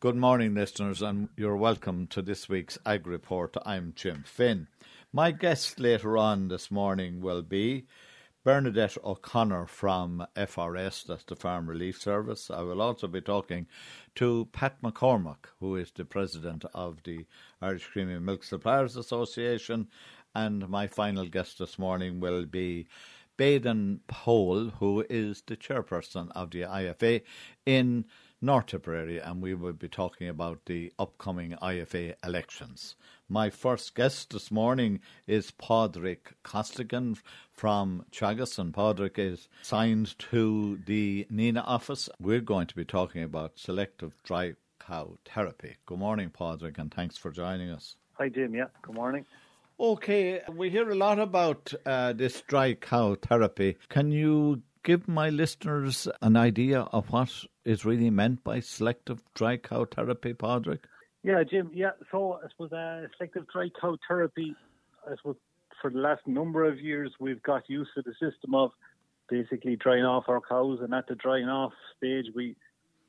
Good morning, listeners, and you're welcome to this week's Ag Report. I'm Jim Finn. My guest later on this morning will be Bernadette O'Connor from FRS, that's the Farm Relief Service. I will also be talking to Pat McCormack, who is the president of the Irish Creamery Milk Suppliers Association. And my final guest this morning will be Baden Powell, who is the chairperson of the IFA in North Tipperary, and we will be talking about the upcoming IFA elections. My first guest this morning is Padraig Costigan from Teagasc, and Padraig is signed to the Nenagh office. We're going to be talking about selective dry cow therapy. Good morning, Padraig, and thanks for joining us. Hi, Jim. Yeah, good morning. Okay, we hear a lot about uh, this dry cow therapy. Can you give my listeners an idea of what is really meant by selective dry cow therapy, Padraig? Yeah, Jim. Yeah, so I suppose uh, selective dry cow therapy, I suppose for the last number of years we've got used to the system of basically drying off our cows, and at the drying off stage we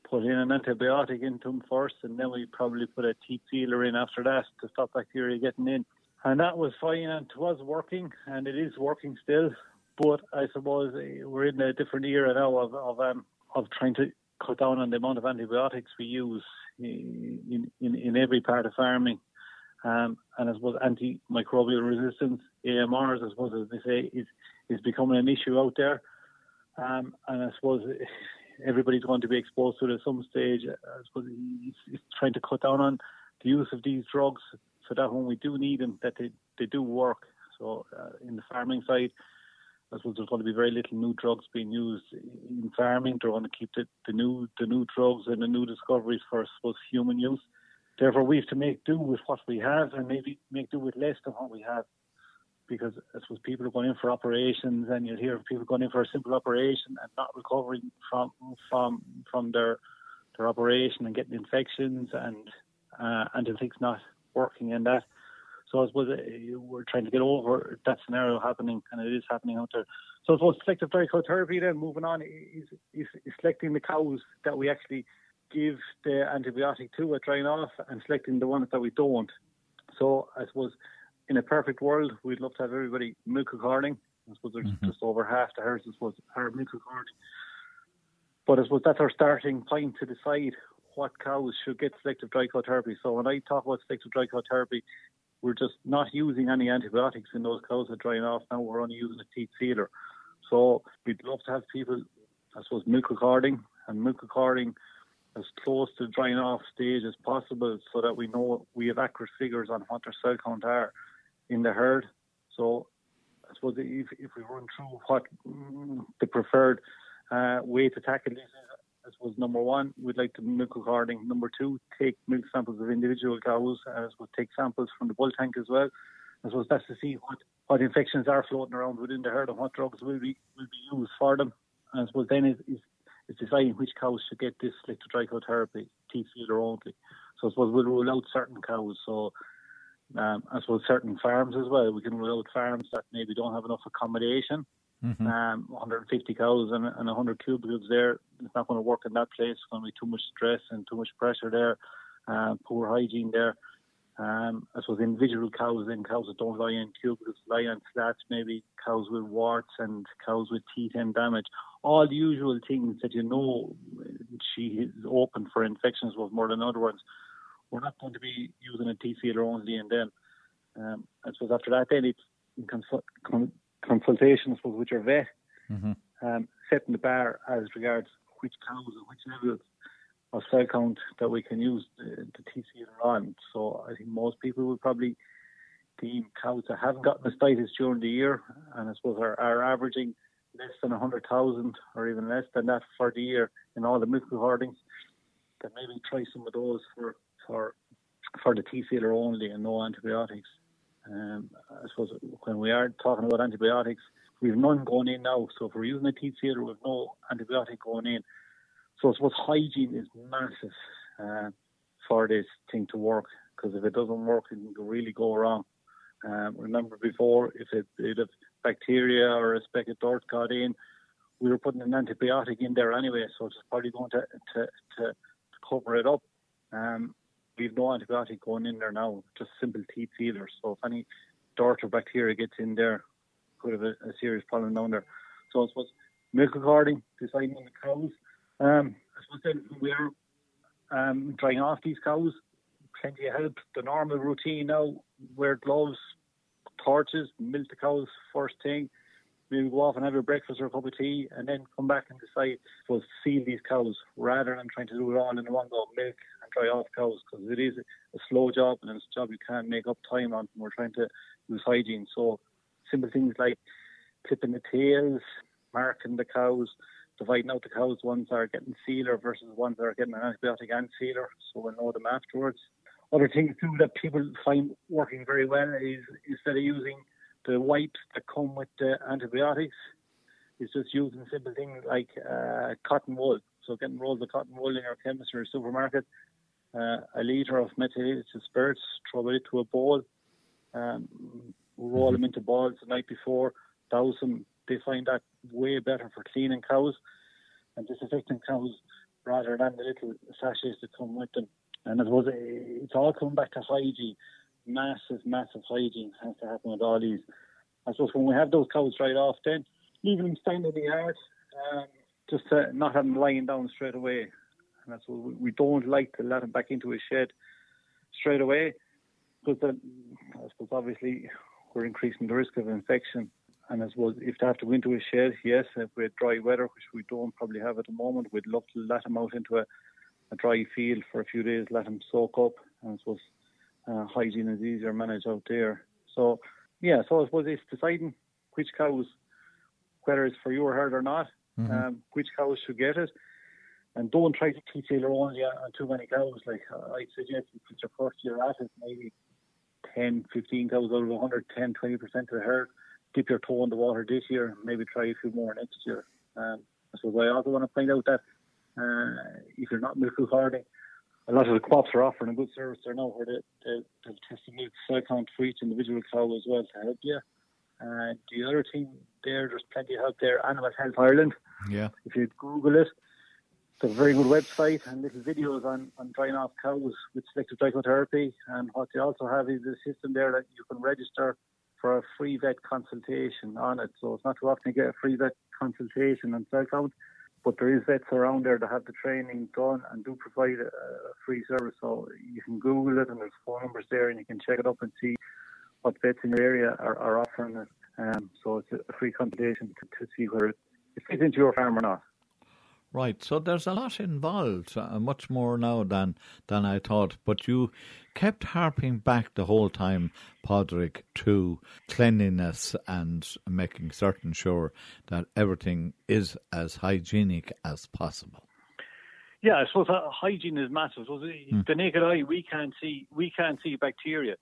put in an antibiotic into them first, and then we probably put a teat sealer in after that to stop bacteria getting in. And that was fine, and it was working, and it is working still. But I suppose uh, we're in a different era now of of, um, of trying to cut down on the amount of antibiotics we use in in, in every part of farming. Um, and I suppose antimicrobial resistance, AMRs, I suppose as they say, is is becoming an issue out there. Um, and I suppose everybody's going to be exposed to it at some stage. I suppose he's, he's trying to cut down on the use of these drugs so that when we do need them, that they, they do work. So uh, in the farming side, I suppose there's going to be very little new drugs being used in farming. They're going to keep the, the new the new drugs and the new discoveries for I suppose human use. Therefore, we have to make do with what we have and maybe make do with less than what we have. Because I suppose people are going in for operations, and you'll hear people going in for a simple operation and not recovering from from from their their operation and getting infections and uh, and things not working in that. So I suppose uh, we're trying to get over that scenario happening, and it is happening out there. So I suppose selective therapy, then moving on, is, is, is selecting the cows that we actually give the antibiotic to at drying off, and selecting the ones that we don't. So I suppose in a perfect world, we'd love to have everybody milk recording. I suppose there's mm-hmm. just over half the herds, I suppose, are milk recording. But I suppose that's our starting point to decide what cows should get selective dry cow therapy. So when I talk about selective dry cow therapy, we're just not using any antibiotics in those cows that are drying off now. We're only using a teat sealer. So we'd love to have people, I suppose, milk recording and milk recording as close to drying off stage as possible so that we know we have accurate figures on what their cell count are in the herd. So I suppose if, if we run through what the preferred uh, way to tackle this is I suppose number one, we'd like to milk recording. Number two, take milk samples of individual cows. As we'll take samples from the bulk tank as well. I suppose that's to see what, what infections are floating around within the herd and what drugs will be will be used for them. And I suppose then is, is, deciding which cows should get this selective dry cow therapy, teat sealer only. So I suppose we'll rule out certain cows. So um, I suppose certain farms as well. We can rule out farms that maybe don't have enough accommodation Mm-hmm. Um, 150 cows and, and 100 cubicles there. It's not going to work in that place. It's going to be too much stress and too much pressure there. Uh, poor hygiene there. Um, I suppose individual cows and cows that don't lie in cubicles, lie on slats, maybe cows with warts and cows with teat end damage. All the usual things that you know she is open for infections with more than other ones. We're not going to be using a teat sealer only and then. Um, I suppose after that, then it's consultations with your vet, mm-hmm. um, setting the bar as regards which cows and which levels of cell count that we can use the, the TC on. So I think most people will probably deem cows that haven't got mastitis during the year, and I suppose are, are averaging less than 100,000 or even less than that for the year in all the milk recordings, that maybe try some of those for for for the teat sealer only and no antibiotics. Um, I suppose when we are talking about antibiotics, we've none going in now. So if we're using a teat sealer, we've no antibiotic going in. So I suppose hygiene is massive uh, for this thing to work because if it doesn't work, it can really go wrong. Um, remember before, if it, it bacteria or a speck of dirt got in, we were putting an antibiotic in there anyway, so it's probably going to, to, to cover it up. Um, we've no antibiotic going in there now, just simple teat sealers. So if any dirt or bacteria gets in there, could have a, a serious problem down there. So I suppose milk recording, deciding on the cows. Um, I suppose then we are um, drying off these cows. Plenty of help. The normal routine now: wear gloves, torches, milk the cows first thing. Maybe go off and have your breakfast or a cup of tea, and then come back and decide to feed these cows rather than trying to do it all in one go. Milk and dry off cows because it is a slow job and it's a job you can't make up time on. We're trying to use hygiene, so simple things like clipping the tails, marking the cows, dividing out the cows. Ones that are getting sealer versus ones that are getting an antibiotic and sealer, so we'll know them afterwards. Other things too that people find working very well is instead of using the wipes that come with the antibiotics, is just using simple things like uh, cotton wool. So getting rolls of cotton wool in your chemist or supermarket, uh, a litre of methylated spirits, throw it into a bowl, um, roll them into balls the night before, douse them. They find that way better for cleaning cows and disinfecting cows rather than the little sachets that come with them. And it was it's all coming back to hygiene. Massive, massive hygiene has to happen with all these. I suppose when we have those cows right off, then leaving them standing in the yard, um, just to not have them lying down straight away. And that's what we don't like to let them back into a shed straight away, because then I suppose obviously we're increasing the risk of infection. And I suppose if they have to go into a shed, yes, if we have dry weather, which we don't probably have at the moment, we'd love to let them out into a, a dry field for a few days, let them soak up. And I suppose uh, hygiene is easier managed out there. So, yeah, so I suppose it's deciding which cows, whether it's for your herd or not, mm-hmm. um, which cows should get it. And don't try to teach only on too many cows. Like uh, I suggest you put your first year at it, maybe 10, 15 cows out of 100, 10, 20% of the herd. Dip your toe in the water this year, maybe try a few more next year. Um, so I also want to point out that uh, if you're not milk recording, a lot of the co-ops are offering a good service there now where they, they, they'll test the milk cell count for each individual cow as well to help you. And the other thing there, there's plenty of help there. Animal Health Ireland. Yeah. If you Google it, it's a very good website and little videos on, on drying off cows with selective dry cow therapy. And what they also have is a system there that you can register for a free vet consultation on it. So it's not too often you get a free vet consultation on cell count, but there is vets around there that have the training done and do provide a, a free service. So you can Google it and there's phone numbers there and you can check it up and see what vets in your area are, are offering it. Um, so it's a free consultation to, to see whether it fits into your farm or not. Right, so there's a lot involved, uh, much more now than than I thought. But you kept harping back the whole time, Padraig, to cleanliness and making certain sure that everything is as hygienic as possible. Yeah, I suppose uh, hygiene is massive. So the, mm. the naked eye, we can't see we can't see bacteria,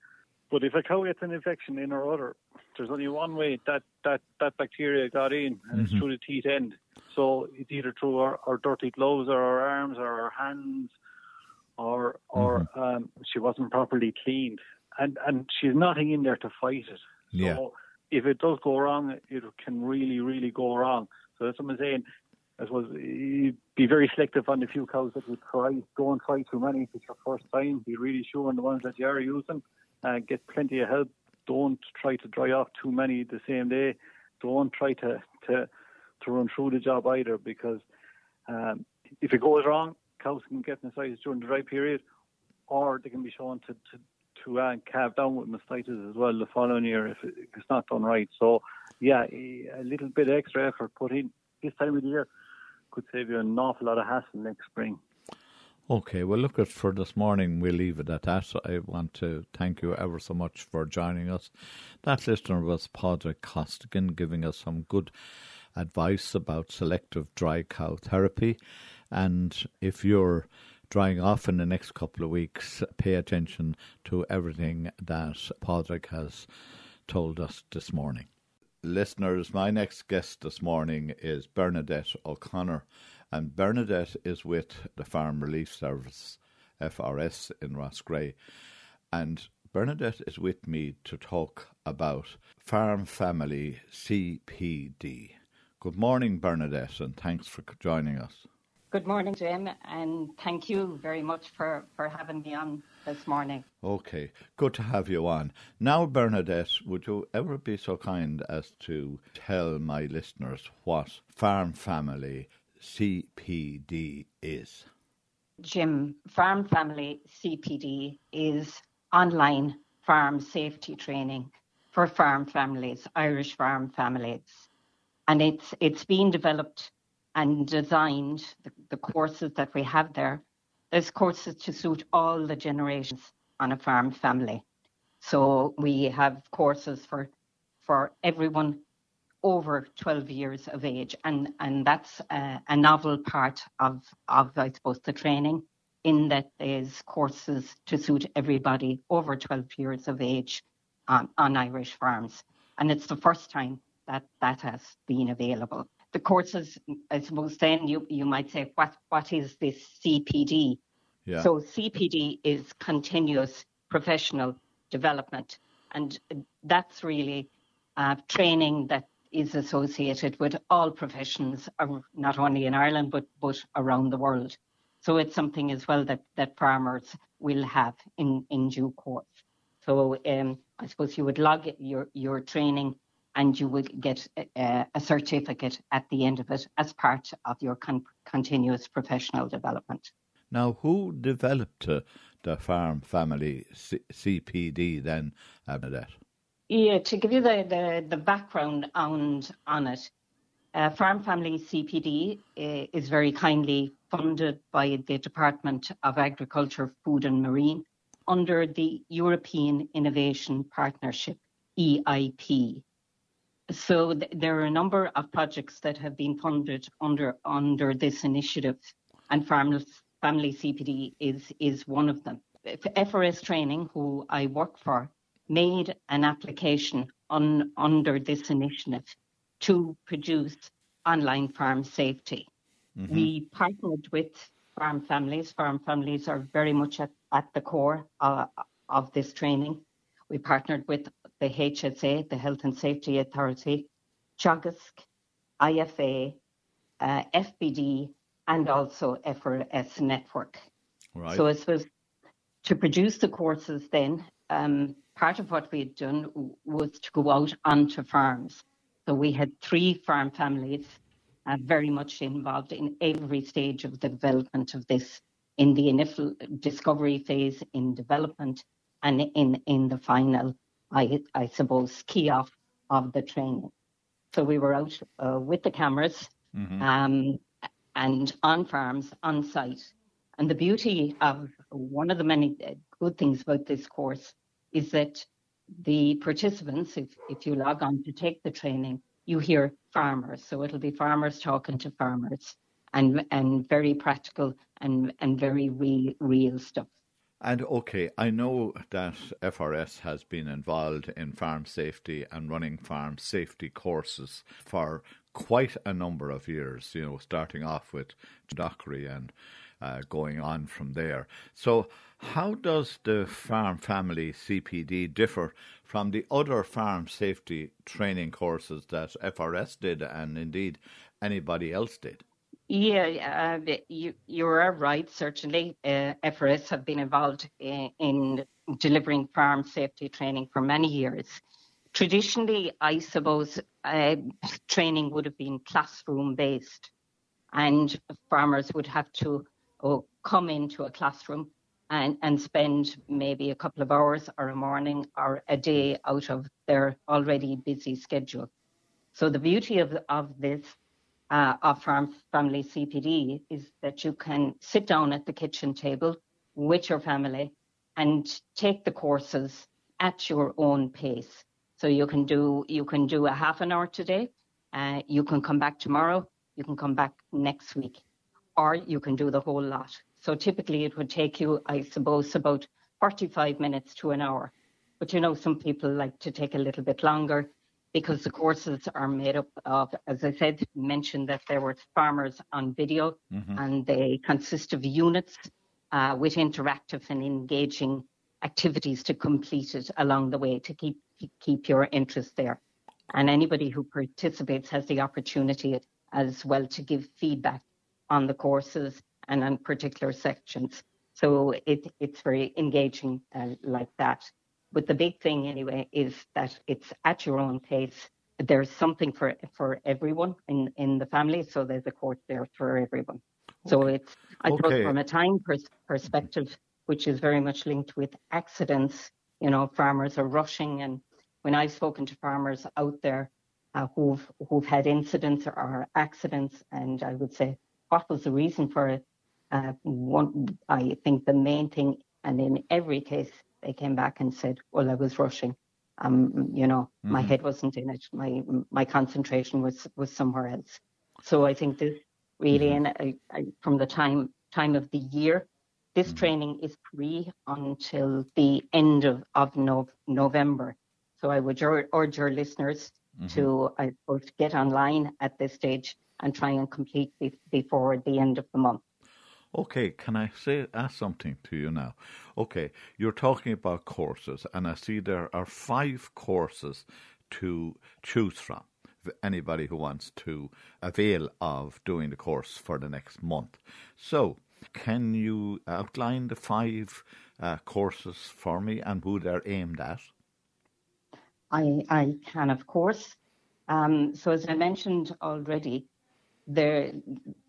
but if a cow gets an infection in or other, there's only one way that that that bacteria got in, and mm-hmm. it's through the teat end. So it's either through our, our dirty gloves or our arms or our hands, or or mm-hmm. um, she wasn't properly cleaned, and and she's nothing in there to fight it. So yeah. if it does go wrong, it can really really go wrong. So that's what I'm saying. I suppose be very selective on the few cows that you try. Don't try too many if it's your first time. Be really sure on the ones that you are using. Uh, get plenty of help. Don't try to dry off too many the same day. Don't try to to to run through the job either because um, if it goes wrong, cows can get mastitis during the dry period, or they can be shown to to, to uh, calve down with mastitis as well the following year if, it, if it's not done right. So, yeah, a little bit extra effort put in this time of the year could save you an awful lot of hassle next spring. Okay, well, look at for this morning. We'll leave it at that. I want to thank you ever so much for joining us. That listener was Padraig Costigan giving us some good advice about selective dry cow therapy. And if you're drying off in the next couple of weeks, pay attention to everything that Padraig has told us this morning. Listeners, my next guest this morning is Bernadette O'Connor, and Bernadette is with the Farm Relief Service, FRS, in Roscrea. And Bernadette is with me to talk about Farm Family CPD. Good morning, Bernadette, and thanks for joining us. Good morning, Jim, and thank you very much for, for having me on this morning. Okay, good to have you on. Now, Bernadette, would you ever be so kind as to tell my listeners what Farm Family CPD is? Jim, Farm Family CPD is online farm safety training for farm families, Irish farm families. And it's it's been developed and designed the, the courses that we have there. There's courses to suit all the generations on a farm family. So we have courses for for everyone over 12 years of age, and and that's a, a novel part of of I suppose the training in that there's courses to suit everybody over 12 years of age on, on Irish farms, and it's the first time that that has been available the courses, I suppose then you, you might say, what, what is this CPD? Yeah. So CPD is continuous professional development. And that's really uh, training that is associated with all professions, not only in Ireland, but, but around the world. So it's something as well that, that farmers will have in, in due course. So um, I suppose you would log your, your training and you will get a, a, certificate at the end of it as part of your con- continuous professional development. Now, who developed uh, the Farm Family C- CPD then, Bernadette? Yeah, to give you the, the, the background on, on it, uh, Farm Family CPD uh, is very kindly funded by the Department of Agriculture, Food and Marine under the European Innovation Partnership, EIP. So th- there are a number of projects that have been funded under under this initiative, and Farm, Family CPD is is one of them. FRS Training, who I work for, made an application on under this initiative to produce online farm safety. Mm-hmm. We partnered with farm families. Farm families are very much at, at the core uh, of this training. We partnered with the HSA, the Health and Safety Authority, Teagasc, IFA, uh, FBD, and also FRS Network. Right. So it was to produce the courses then, um, part of what we had done was to go out onto farms. So we had three farm families uh, very much involved in every stage of the development of this, in the initial discovery phase, in development, and in, in the final I, I suppose, key off of the training. So we were out uh, with the cameras mm-hmm. um, and on farms, on site. And the beauty of one of the many uh, good things about this course is that the participants, if, if you log on to take the training, you hear farmers. So it'll be farmers talking to farmers and and very practical and, and very real real stuff. And okay, I know that FRS has been involved in farm safety and running farm safety courses for quite a number of years, you know, starting off with Dockery and uh, going on from there. So, how does the Farm Family CPD differ from the other farm safety training courses that FRS did and indeed anybody else did? Yeah, uh, you you are right. Certainly, uh, FRS have been involved in, in, delivering farm safety training for many years. Traditionally, I suppose uh, training would have been classroom based, and farmers would have to oh, come into a classroom and, and spend maybe a couple of hours or a morning or a day out of their already busy schedule. So the beauty of of this uh, of Farm Family CPD is that you can sit down at the kitchen table with your family and take the courses at your own pace. So you can do you can do a half an hour today, uh, you can come back tomorrow, you can come back next week, or you can do the whole lot. So typically it would take you, I suppose, about 45 minutes to an hour. But you know, some people like to take a little bit longer because the courses are made up of, as I said, mentioned that there were farmers on video mm-hmm. and they consist of units uh, with interactive and engaging activities to complete it along the way to keep keep your interest there. And anybody who participates has the opportunity as well to give feedback on the courses and on particular sections. So it, it's very engaging uh, like that. But the big thing anyway is that it's at your own pace. There's something for for everyone in, in the family, so there's a course there for everyone. Okay. So it's I okay. suppose from a time pers- perspective, which is very much linked with accidents. You know, farmers are rushing, and when I've spoken to farmers out there uh, who've who've had incidents or accidents, and I would say, what was the reason for it? Uh, one, I think the main thing, and in every case, they came back and said, "Well, I was rushing. Um, you know, mm-hmm. my head wasn't in it. My my concentration was was somewhere else." So I think this really, mm-hmm. and I, I, from the time time of the year, this mm-hmm. training is free until the end of of no, November. So I would urge your listeners mm-hmm. to, I suppose, get online at this stage and try and complete be- before the end of the month. Okay, can I say ask something to you now? Okay, you're talking about courses, and I see there are five courses to choose from. Anybody who wants to avail of doing the course for the next month. So, can you outline the five uh, courses for me and who they're aimed at? I, I can, of course. Um, so, as I mentioned already, there,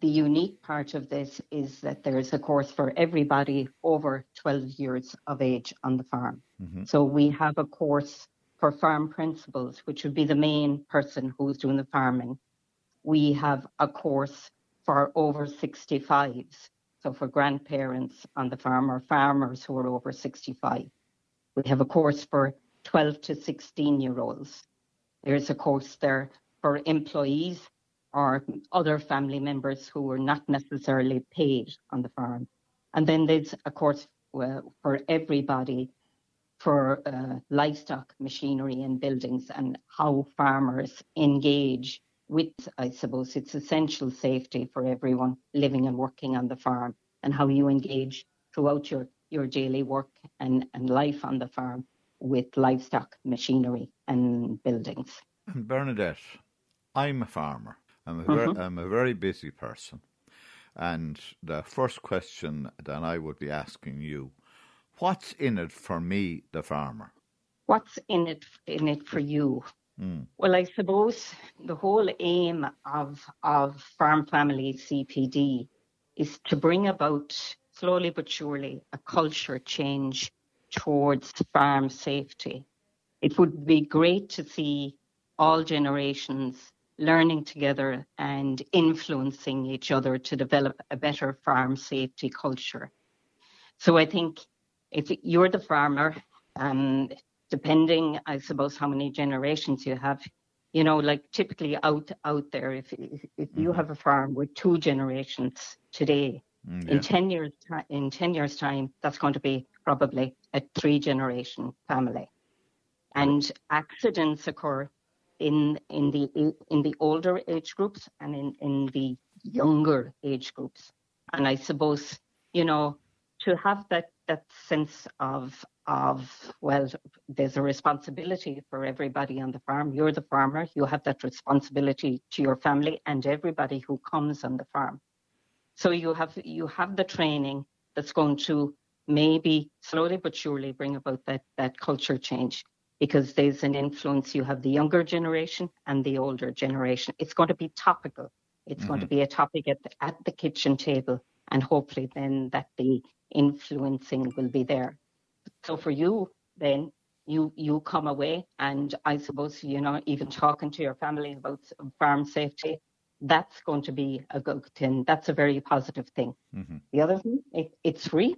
the unique part of this is that there's a course for everybody over 12 years of age on the farm. Mm-hmm. So we have a course for farm principals, which would be the main person who's doing the farming. We have a course for over 65s, so for grandparents on the farm or farmers who are over 65. We have a course for 12 to 16 year olds. There's a course there for employees or other family members who were not necessarily paid on the farm. And then there's, of course, for everybody for uh, livestock, machinery, and buildings, and how farmers engage with, I suppose, it's essential safety for everyone living and working on the farm, and how you engage throughout your, your daily work and, and life on the farm with livestock, machinery, and buildings. And Bernadette, I'm a farmer. I'm a, very, mm-hmm. I'm a very busy person. And the first question that I would be asking you, what's in it for me, the farmer? What's in it in it for you? Mm. Well, I suppose the whole aim of of Farm Family CPD is to bring about slowly but surely a culture change towards farm safety. It would be great to see all generations learning together and influencing each other to develop a better farm safety culture. So I think if you're the farmer, um, depending, I suppose, how many generations you have, you know, like typically out out there, if if you mm-hmm. have a farm with two generations today, mm, yeah. in ten years in ten years time, that's going to be probably a three generation family, and accidents occur in in the in the older age groups and in in the younger age groups. And I suppose you know to have that that sense of of well, there's a responsibility for everybody on the farm. You're the farmer. You have that responsibility to your family and everybody who comes on the farm. So you have you have the training that's going to maybe slowly but surely bring about that that culture change because there's an influence. You have the younger generation and the older generation. It's going to be topical. It's mm-hmm. going to be a topic at the, at the kitchen table, and hopefully then that the influencing will be there. So for you, then you you come away, and I suppose you know even talking to your family about farm safety, that's going to be a good thing. That's a very positive thing. Mm-hmm. The other thing, it, it's free.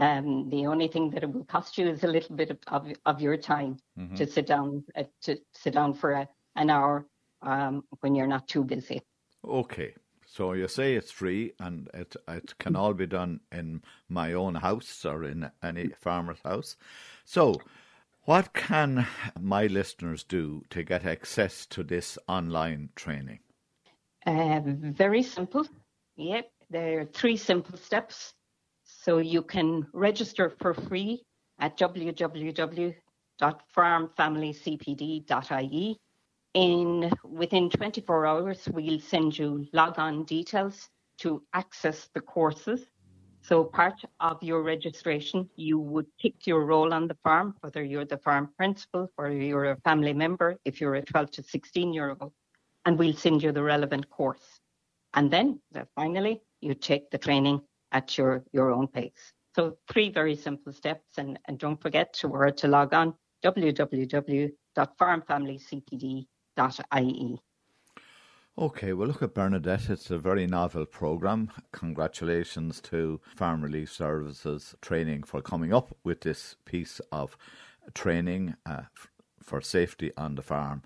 Um, the only thing that it will cost you is a little bit of, of, of your time mm-hmm. to sit down uh, to sit down for a, an hour um, when you're not too busy. Okay, so you say it's free and it it can all be done in my own house or in any farmer's house. So, what can my listeners do to get access to this online training? Uh, very simple. Yep, there are three simple steps. So you can register for free at www.farmfamilycpd.ie. In within 24 hours, we'll send you log on details to access the courses. So part of your registration, you would tick your role on the farm, whether you're the farm principal, or you're a family member, if you're a 12 to 16 year old, and we'll send you the relevant course. And then finally, you take the training at your, your own pace. So three very simple steps. And, and don't forget to where to log on www.farmfamilycpd.ie. Okay, well, look at Bernadette. It's a very novel programme. Congratulations to Farm Relief Services Training for coming up with this piece of training uh, for safety on the farm.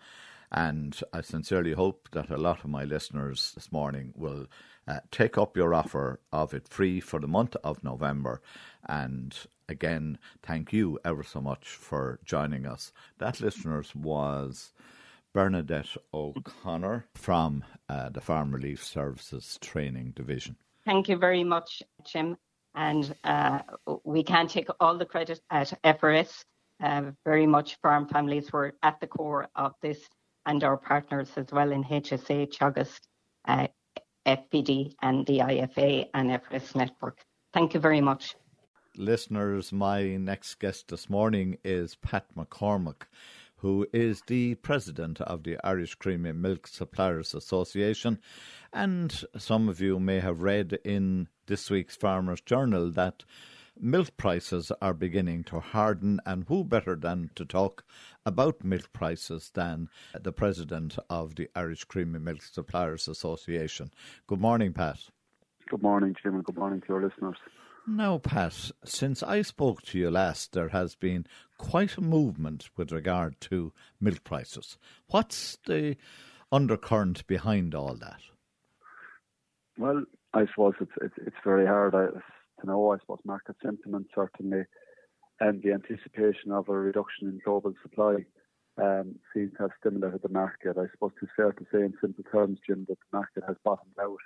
And I sincerely hope that a lot of my listeners this morning will uh, take up your offer of it free for the month of November. And again, thank you ever so much for joining us. That, listeners, was Bernadette O'Connor from uh, the Farm Relief Services Training Division. Thank you very much, Jim. And uh, we can take all the credit at FRS. Uh, very much farm families were at the core of this and our partners as well in HSA, uh, FBD, and the IFA and FRS network. Thank you very much. Listeners, my next guest this morning is Pat McCormack, who is the president of the Irish Creamery Milk Suppliers Association. And some of you may have read in this week's Farmers Journal that milk prices are beginning to harden, and who better than to talk about milk prices than the president of the Irish Creamery Milk Suppliers Association? Good morning, Pat. Good morning, Jim, and good morning to your listeners. Now, Pat, since I spoke to you last, there has been quite a movement with regard to milk prices. What's the undercurrent behind all that? Well, I suppose it's it's, it's very hard. I, to know, I suppose, market sentiment certainly, and the anticipation of a reduction in global supply um, seems to have stimulated the market. I suppose it's fair to say, in simple terms, Jim, that the market has bottomed out,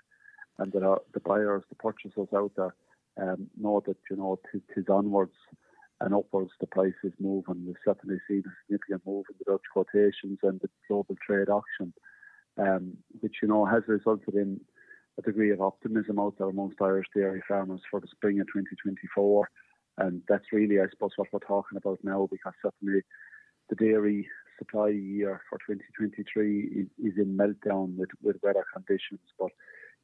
and that our, the buyers, the purchasers out there, um, know that you know it is onwards and upwards the prices move, and we've certainly seen a significant move in the Dutch quotations and the global trade auction, um, which you know has resulted in a degree of optimism out there amongst Irish dairy farmers for the spring of 2024. And that's really, I suppose, what we're talking about now, because certainly the dairy supply year for 2023 is, in meltdown with, with weather conditions. But,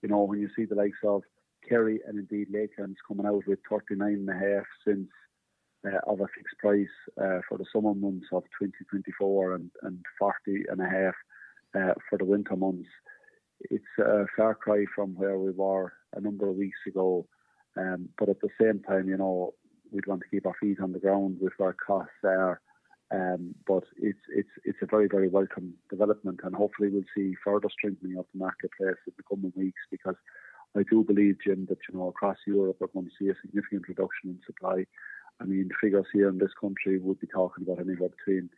you know, when you see the likes of Kerry and indeed Lakelands coming out with 39.5 cents uh, of a fixed price uh, for the summer months of 2024 and, and 40 and a half uh, for the winter months it's a far cry from where we were a number of weeks ago. Um, but at the same time, you know, we'd want to keep our feet on the ground with our costs there. Um, but it's it's it's a very very welcome development, and hopefully we'll see further strengthening of the marketplace in the coming weeks. Because I do believe, Jim, that you know across Europe we're going to see a significant reduction in supply. I mean, figures here in this country would be talking about anywhere between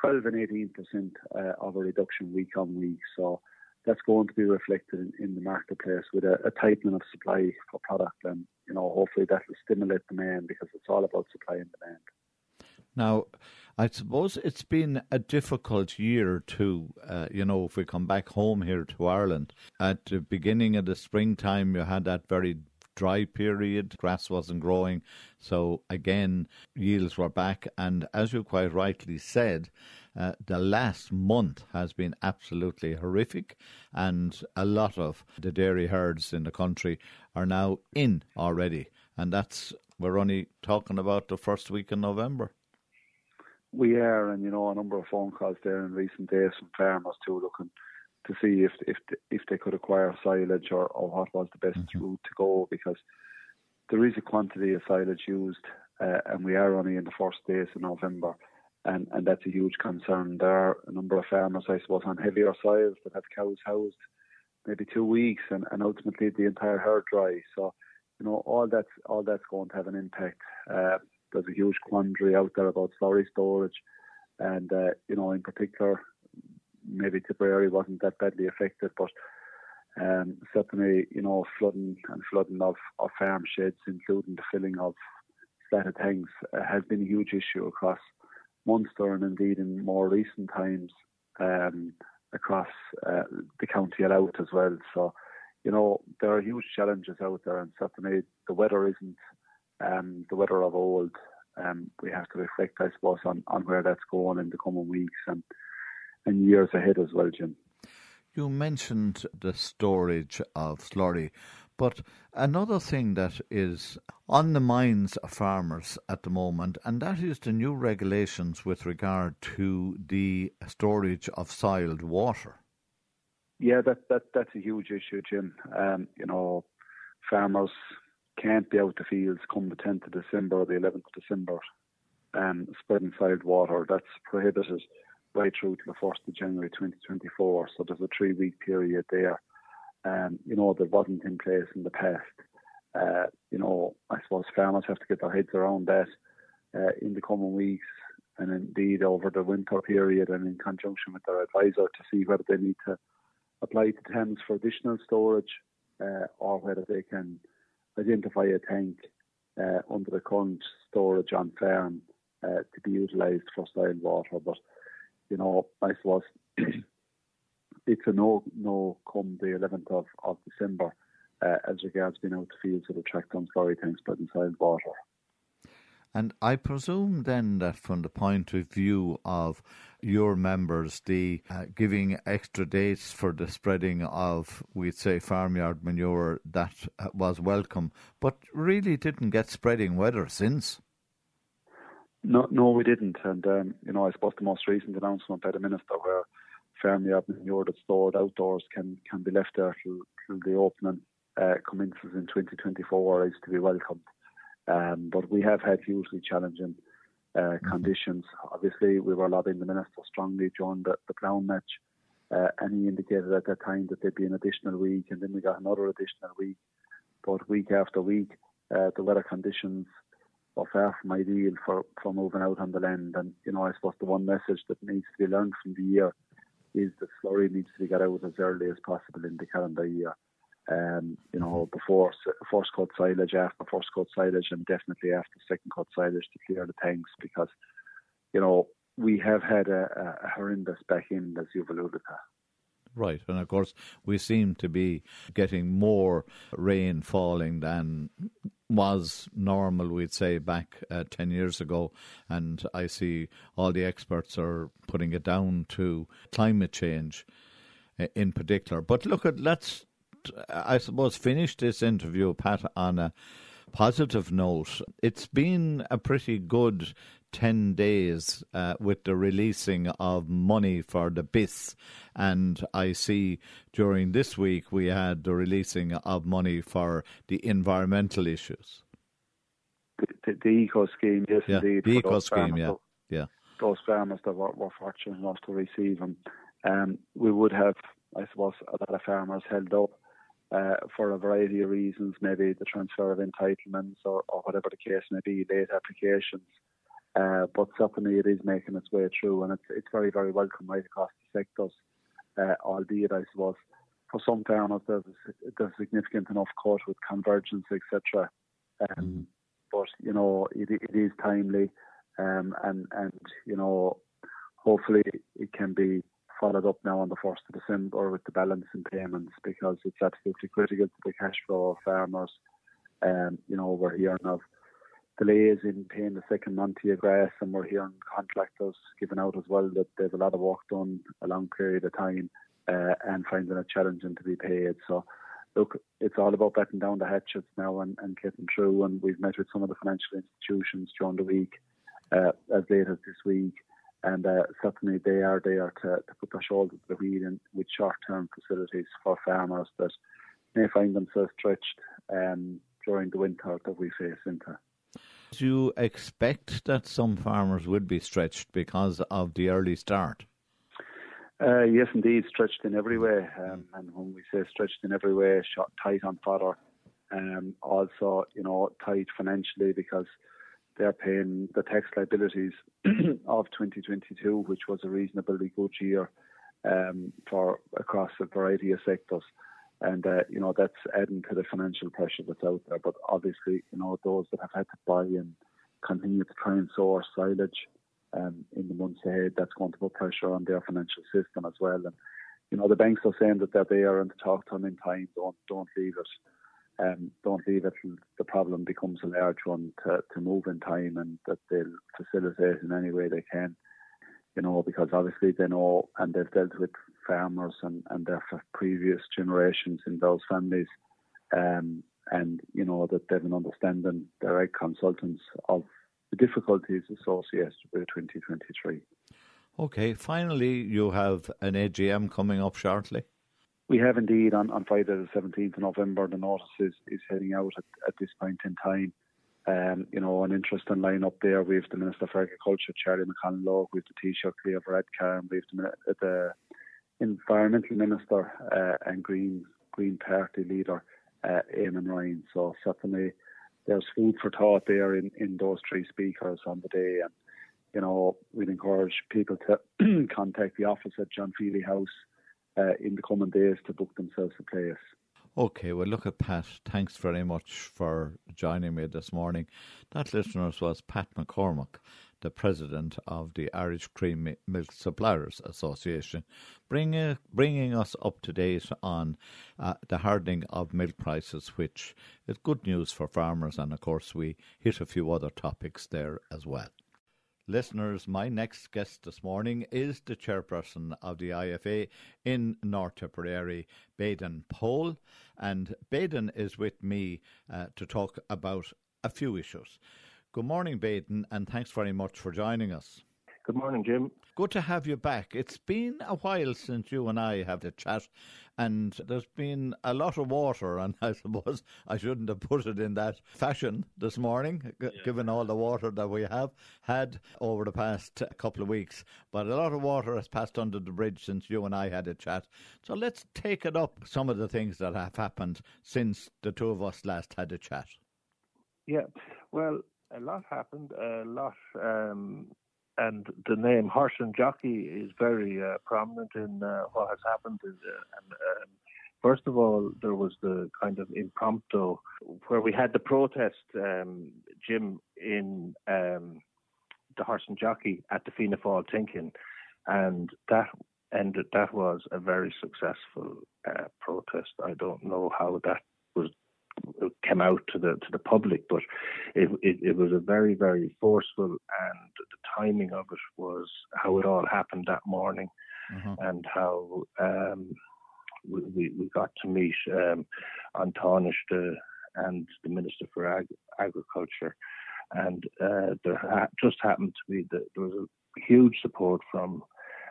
12 and 18 percent uh, of a reduction week on week. So that's going to be reflected in, in the marketplace with a, a, tightening of supply for product, and you know hopefully that will stimulate demand because it's all about supply and demand. Now, I suppose it's been a difficult year too. Uh, you know, if we come back home here to Ireland, at the beginning of the springtime, you had that very dry period. Grass wasn't growing. So again, yields were back. And as you quite rightly said, uh, the last month has been absolutely horrific, and a lot of the dairy herds in the country are now in already, and that's we're only talking about the first week in November. We are, and you know, a number of phone calls there in recent days from farmers too, looking to see if if if they could acquire silage or, or what was the best mm-hmm. route to go because there is a quantity of silage used, uh, and we are only in the first days of November and, and that's a huge concern. There are a number of farmers, I suppose, on heavier soils that have cows housed maybe two weeks, and, and ultimately the entire herd dry. So, you know, all that's all that's going to have an impact. Uh, there's a huge quandary out there about slurry storage, and uh, you know, in particular, maybe Tipperary wasn't that badly affected, but um, certainly, you know, flooding and flooding of, of farm sheds, including the filling of slatted tanks, uh, has been a huge issue across Munster and indeed in more recent times um, across uh, the county Louth as well. So, you know, there are huge challenges out there, and certainly the weather isn't um, the weather of old. Um, we have to reflect, I suppose, on, on where that's going in the coming weeks and, and years ahead as well, Jim. You mentioned the storage of slurry, but another thing that is on the minds of farmers at the moment, and that is the new regulations with regard to the storage of soiled water. Yeah, that, that that's a huge issue, Jim. Um, you know, farmers can't be out the fields come the 10th of December or the 11th of December um, spreading soiled water. That's prohibited right through to the 1st of January 2024. So there's a three week period there, um, you know, that wasn't in place in the past. Uh, you know, I suppose farmers have to get their heads around that uh, in the coming weeks and indeed over the winter period and in conjunction with their advisor to see whether they need to apply to TAMS for additional storage uh, or whether they can identify a tank uh, under the current storage on farm uh, to be utilised for soil water. But you know, I suppose it's a no no come the 11th of, of December uh, as regards being out the fields with the tractor and slurry tanks spreading soil water. And I presume then that from the point of view of your members, the uh, giving extra dates for the spreading of, we'd say, farmyard manure, that uh, was welcome, but really didn't get spreading weather since. No, no, we didn't. And, um, you know, I suppose the most recent announcement by the Minister where farmyard manure that's stored outdoors can, can be left there till, till the opening uh, commences in 2024 is to be welcomed. Um, but we have had hugely challenging uh, mm-hmm. conditions. Obviously, we were lobbying the minister strongly during the, the Clown match, uh, and he indicated at that time that there'd be an additional week, and then we got another additional week. But week after week, uh, the weather conditions were far from ideal for, for moving out on the land. And, you know, I suppose the one message that needs to be learned from the year is that slurry needs to be got out as early as possible in the calendar year um, you know, mm-hmm. before first cut silage, after first cut silage, and definitely after second cut silage to clear the tanks because, you know, we have had a, a horrendous back end, as you've alluded to. Right, and of course, we seem to be getting more rain falling than was normal, we'd say, back uh, 10 years ago. And I see all the experts are putting it down to climate change uh, in particular. But look at, let's I suppose, finish this interview, Pat, on a positive note. It's been a pretty good 10 days uh, with the releasing of money for the BISS. And I see during this week we had the releasing of money for the environmental issues. The, the, the eco scheme, yes, yeah, indeed. The eco scheme, yeah. yeah. Those farmers that were, were fortunate enough to receive them. Um, we would have, I suppose, a lot of farmers held up uh, for a variety of reasons, maybe the transfer of entitlements or, or whatever the case may be, late applications. Uh, but certainly it is making its way through, and it's it's very very welcome right across the sectors. Uh, albeit, I suppose, for some farmers there's there's significant enough cut with convergence, etc. Um, mm. But you know, it it is timely, um, and and you know, hopefully it can be followed up now on the 1st of December with the balance in payments because it's absolutely critical to the cash flow of farmers. Um, you know, we're hearing of delays in paying the second month of grass, and we're hearing contractors giving out as well that there's a lot of work done a long period of time uh, and finding it challenging to be paid. So, look, it's all about batting down the hatchets now and, and getting through. And we've met with some of the financial institutions during the week, uh, as late as this week and uh, certainly they are there to, to put their shoulder to the wheel in, with short-term facilities for farmers that may find themselves stretched um, during the winter that we face into. Do you expect that some farmers would be stretched because of the early start? Uh, yes, indeed, stretched in every way. Um, and when we say stretched in every way, shot tight on fodder. Um, also, you know, tight financially because they're paying the tax liabilities of 2022, which was a reasonably good year um, for across a variety of sectors. And uh, you know that's adding to the financial pressure that's out there. But obviously, you know those that have had to buy and continue to try and source silage um, in the months ahead, that's going to put pressure on their financial system as well. And you know, the banks are saying that they're there and to talk to them in time. Don't don't leave it. Um, don't leave it the problem becomes a large one to, to move in time and that they'll facilitate in any way they can. You know, because obviously they know and they've dealt with farmers and, and their previous generations in those families. Um, and, you know, that they've an understanding, direct consultants of the difficulties associated with 2023. Okay, finally, you have an AGM coming up shortly. We have indeed on, on Friday the 17th of November. The notice is, is heading out at, at this point in time. Um, you know, an interesting line up there. We have the Minister for Agriculture, Charlie McConalogue, we have the Taoiseach, Leo Varadkar, and we have the, the Environmental Minister uh, and Green Green Party leader, uh, Eamon Ryan. So certainly there's food for thought there in, in those three speakers on the day. And, you know, we'd encourage people to contact the office at John Feely House uh, in the coming days to book themselves a place. Okay, well, look at Pat. Thanks very much for joining me this morning. That, listeners, was Pat McCormack, the president of the Irish Creamery Milk Suppliers Association, bring, bringing us up to date on uh, the hardening of milk prices, which is good news for farmers. And of course, we hit a few other topics there as well. Listeners, my next guest this morning is the chairperson of the IFA in North Tipperary, Baden Pole. And Baden is with me uh, to talk about a few issues. Good morning, Baden, and thanks very much for joining us. Good morning, Jim. Good to have you back. It's been a while since you and I have a chat, and there's been a lot of water, and I suppose I shouldn't have put it in that fashion this morning, yeah. given all the water that we have had over the past couple of weeks. But a lot of water has passed under the bridge since you and I had a chat. So let's take it up some of the things that have happened since the two of us last had a chat. Yeah, well, a lot happened. A lot um, and the name horse and jockey is very uh, prominent in uh, what has happened. Uh, and um, first of all, there was the kind of impromptu where we had the protest, um, Jim, in um, the horse and jockey at the Fianna Fáil think-in, and that ended. That was a very successful uh, protest. I don't know how that came out to the to the public, but it, it, it was a very very forceful, and the timing of it was how it all happened that morning, mm-hmm. and how um, we, we got to meet um, An Tánaiste and the Minister for Ag- Agriculture, and uh, there ha- just happened to be that there was a huge support from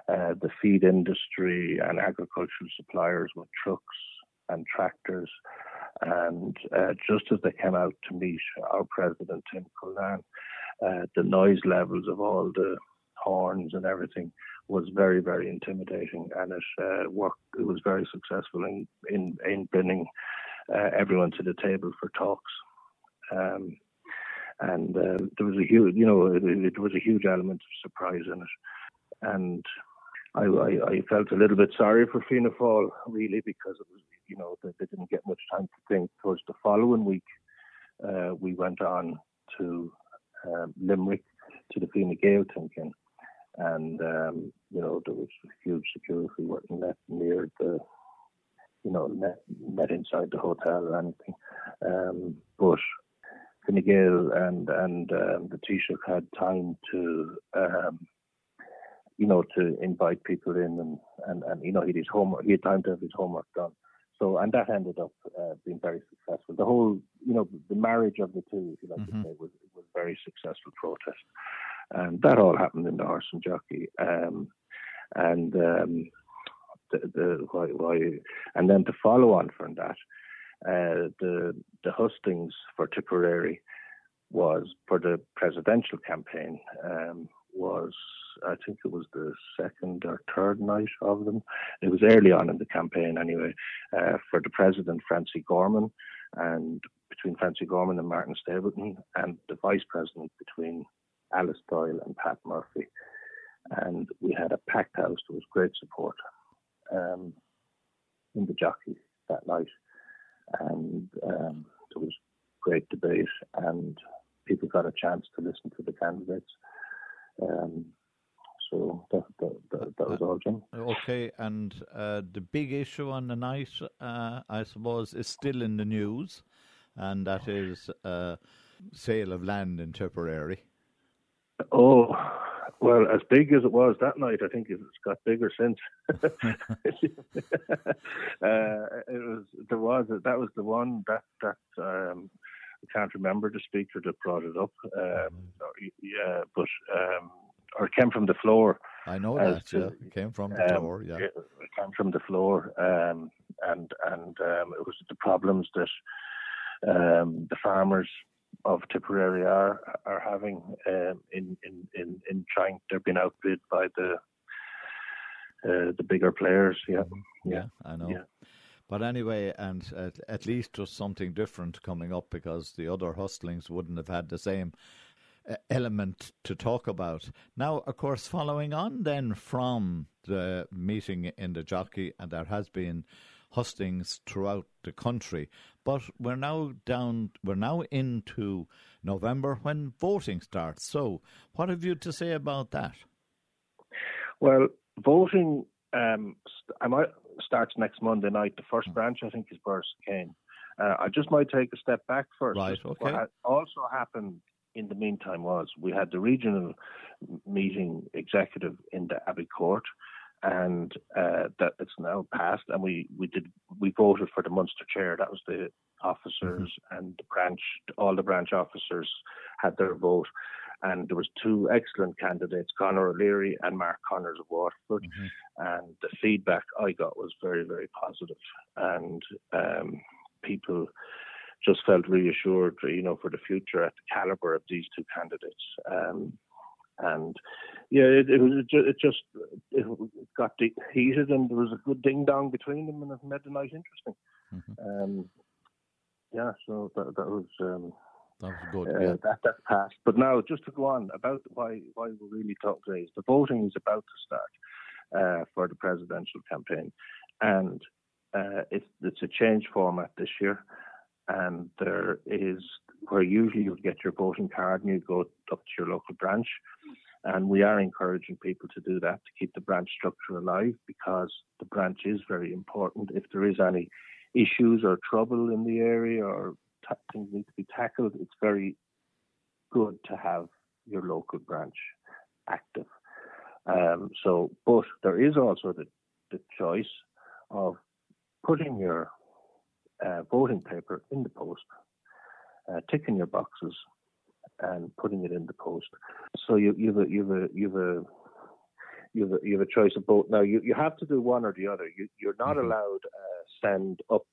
uh, the feed industry and agricultural suppliers with trucks and tractors and uh, just as they came out to meet our president Tim Cullinan, uh, the noise levels of all the horns and everything was very, very intimidating, and it uh, worked. It was very successful in in, in bringing uh, everyone to the table for talks. Um, and uh, there was a huge, you know, it, it, was a huge element of surprise in it, and I, I, I felt a little bit sorry for Fianna Fáil, really, because it was you know, they, they didn't get much time to think. Towards the following week, uh, we went on to um, Limerick to the Fine Gael thinking, and um, you know there was huge security working net near the, you know, net, net inside the hotel or anything. Um, but Fine Gael and and um, the Taoiseach had time to um, you know, to invite people in and, and, and you know, he had his homework, he had time to have his homework done. So, and that ended up uh, being very successful. The whole, you know, the marriage of the two, if you like mm-hmm. to say, was was very successful protest, and that all happened in the horse and jockey. Um, and um, the, the why, why, and then to follow on from that, uh, the the hustings for Tipperary was for the presidential campaign um, was I think it was the second or third night of them. It was early on in the campaign anyway, uh, for the president, Francie Gorman, and between Francie Gorman and Martin Stapleton, and the vice president between Alice Doyle and Pat Murphy. And we had a packed house. There was great support um, in the jockey that night. And um, there was great debate, and people got a chance to listen to the candidates. Um, so that, that, that, that was all, Jim. Okay, and uh, the big issue on the night, uh, I suppose, is still in the news, and that is uh, sale of land in Tipperary. Oh, well, as big as it was that night, I think it's got bigger since. uh, it was there was that was the one that that um, I can't remember the speaker that brought it up. Um, yeah, but um, or came from the floor. I know that. To, yeah. It came from the um, floor. Yeah, it came from the floor, um, and and um, it was the problems that um, the farmers of Tipperary are are having um, in, in in in trying. They're being outbid by the uh, the bigger players. Yeah, yeah, yeah I know. Yeah. But anyway, and at, at least there's something different coming up because the other hustlings wouldn't have had the same element to talk about. Now, of course, following on then from the meeting in the jockey, and there has been hustings throughout the country, but we're now down, we're now into November when voting starts. So, what have you to say about that? Well, voting um, starts next Monday night. The first hmm. branch, I think, is Borrisokane. Uh, I just might take a step back first. Right. Okay. What also happened in the meantime was we had the regional meeting executive in the Abbey Court, and uh, that it's now passed. And we we did we voted for the Munster chair. That was the officers mm-hmm. and the branch. All the branch officers had their vote and there was two excellent candidates, Conor O'Leary and Mark Connors of Waterford, mm-hmm. and the feedback I got was very, very positive, and um, people just felt reassured, you know, for the future at the caliber of these two candidates. Um, and yeah, it, it was it just it got heated, and there was a good ding dong between them, and it made the night interesting. Mm-hmm. Um, yeah, so that that was um, that was good. Uh, yeah. that, that's passed. But now, just to go on about why why we're really talking today is the voting is about to start uh, for the presidential campaign, and uh, it's it's a change format this year, and there is where usually you would get your voting card and you go up to your local branch, and we are encouraging people to do that to keep the branch structure alive because the branch is very important. If there is any issues or trouble in the area or t- things need to be tackled, it's very good to have your local branch active. Um, so, but there is also the, the choice of putting your uh, voting paper in the post, uh, ticking your boxes, and putting it in the post. So you, you have a, you have a, you have a you have a, you have a choice of both. Now you, you have to do one or the other. You, you're not mm-hmm. allowed uh, send up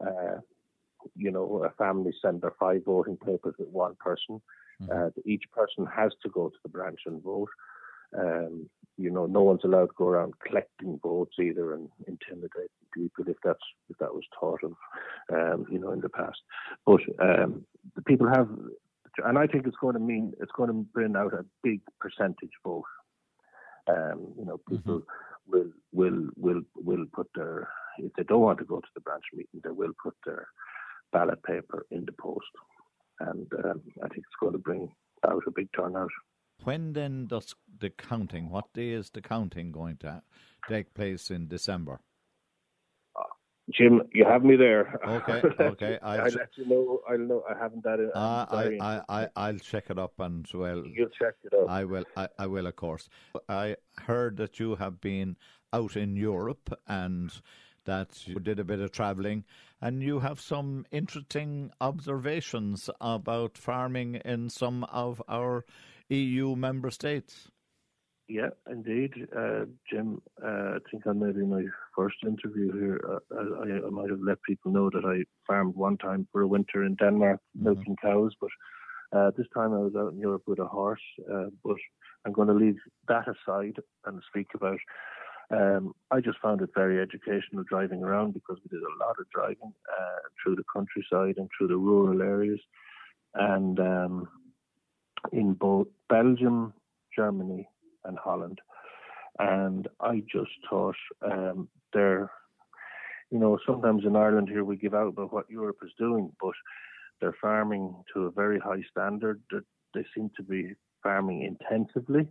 uh, you know, a family send their five voting papers with one person. Mm-hmm. Uh, each person has to go to the branch and vote. Um, you know, no one's allowed to go around collecting votes either and intimidating people if that's if that was thought of, um, you know, in the past. But um, the people have, and I think it's going to mean it's going to bring out a big percentage vote. Um, you know, people mm-hmm. will will will will put their if they don't want to go to the branch meeting, they will put their ballot paper in the post. And um, I think it's going to bring out a big turnout. When then does the counting, what day is the counting going to take place in December? Uh, Jim, you have me there. Okay, okay. I'll, I'll let you know. I'll know. I haven't that. In, uh, I, I, I, I'll check it up and well. You'll check it up. I will. I, I will, of course. I heard that you have been out in Europe and that you did a bit of travelling and you have some interesting observations about farming in some of our EU member states. Yeah, indeed, uh, Jim. Uh, I think on maybe my first interview here, uh, I, I, might have let people know that I farmed one time for a winter in Denmark, mm-hmm. milking cows. But uh, this time I was out in Europe with a horse. Uh, but I'm going to leave that aside and speak about um, I just found it very educational driving around because we did a lot of driving uh, through the countryside and through the rural areas, and um, in both Belgium, Germany, and Holland. And I just thought um, they're, you know, sometimes in Ireland here we give out about what Europe is doing, but they're farming to a very high standard. That they seem to be farming intensively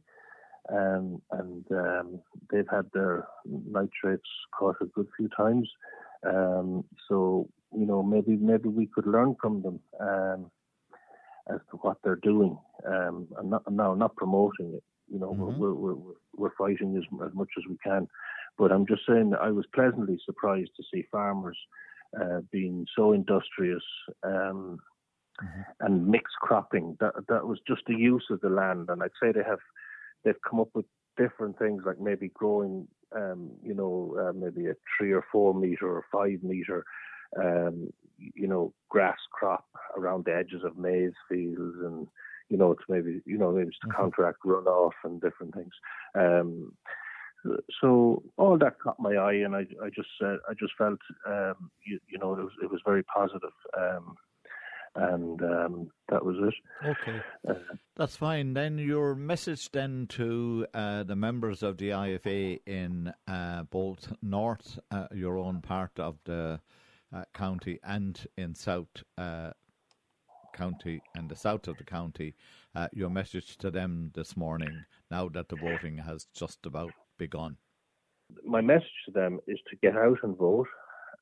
um, and um, they've had their nitrates caught a good few times. Um, so you know, maybe maybe we could learn from them um, as to what they're doing. Um, I'm not now not promoting it. You know, mm-hmm. we're, we're, we're we're fighting as as much as we can, but I'm just saying that I was pleasantly surprised to see farmers uh, being so industrious. Um, mm-hmm. And mixed cropping. That that was just the use of the land, and I'd say they have they've come up with different things like maybe growing, um, you know, uh, maybe a three or four meter or five meter, um, you know, grass crop around the edges of maize fields, and you know, it's maybe you know maybe it's to mm-hmm. counteract runoff and different things. Um, so all that caught my eye, and I, I just uh, I just felt, um, you, you, know, it was it was very positive. Um, and um, that was it. Okay, uh, that's fine. Then your message then to uh, the members of the IFA in uh, both North, uh, your own part of the county, and in South uh, County and the south of the county. your message to them this morning, now that the voting has just about begun. My message to them is to get out and vote,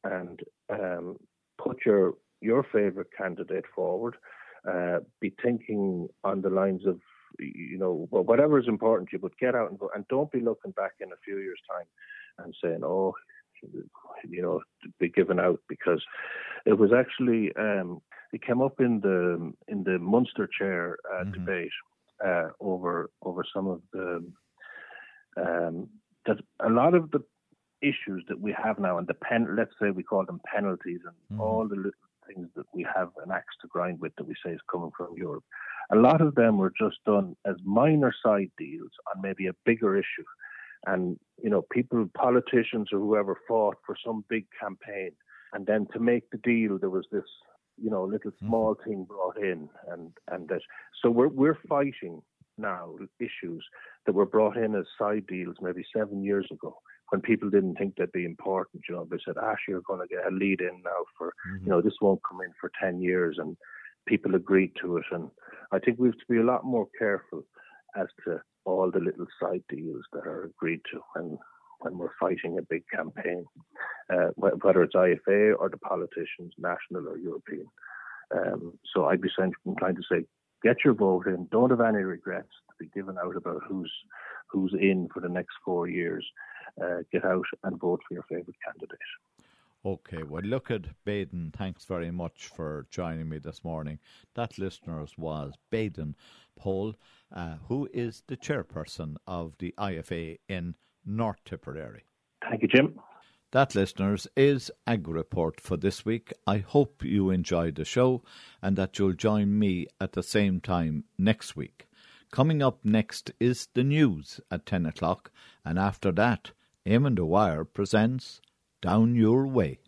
and um, put your your favourite candidate forward. Uh, be thinking on the lines of, you know, whatever is important to you, but get out and vote. And don't be looking back in a few years' time and saying, oh, you know, be given out because it was actually um, it came up in the in the Munster chair uh, mm-hmm. debate uh, over over some of the um, that a lot of the issues that we have now and the pen let's say we call them penalties and mm-hmm. all the things that we have an axe to grind with that we say is coming from Europe. A lot of them were just done as minor side deals on maybe a bigger issue. And, you know, people, politicians or whoever fought for some big campaign. And then to make the deal, there was this, you know, little mm-hmm. small mm-hmm. thing brought in. And, and that, so we're, we're fighting now issues that were brought in as side deals maybe seven years ago when people didn't think they'd be important. You know, they said, "Ash, you're going to get a lead in now for, mm-hmm. you know, this won't come in for ten years," and people agreed to it. And I think we have to be a lot more careful as to all the little side deals that are agreed to when when we're fighting a big campaign, uh, whether it's IFA or the politicians, national or European. Um, so I'd be inclined to say, get your vote in. Don't have any regrets to be given out about who's who's in for the next four years uh, get out and vote for your favourite candidate. Okay, well, look at Baden. Thanks very much for joining me this morning. That listeners was Baden Paul, uh, who is the chairperson of the IFA in North Tipperary. Thank you, Jim. That, listeners, is Ag Report for this week. I hope you enjoyed the show and that you'll join me at the same time next week. Coming up next is the news at 10 o'clock, and after that, Eamon Dwyer presents Down Your Way.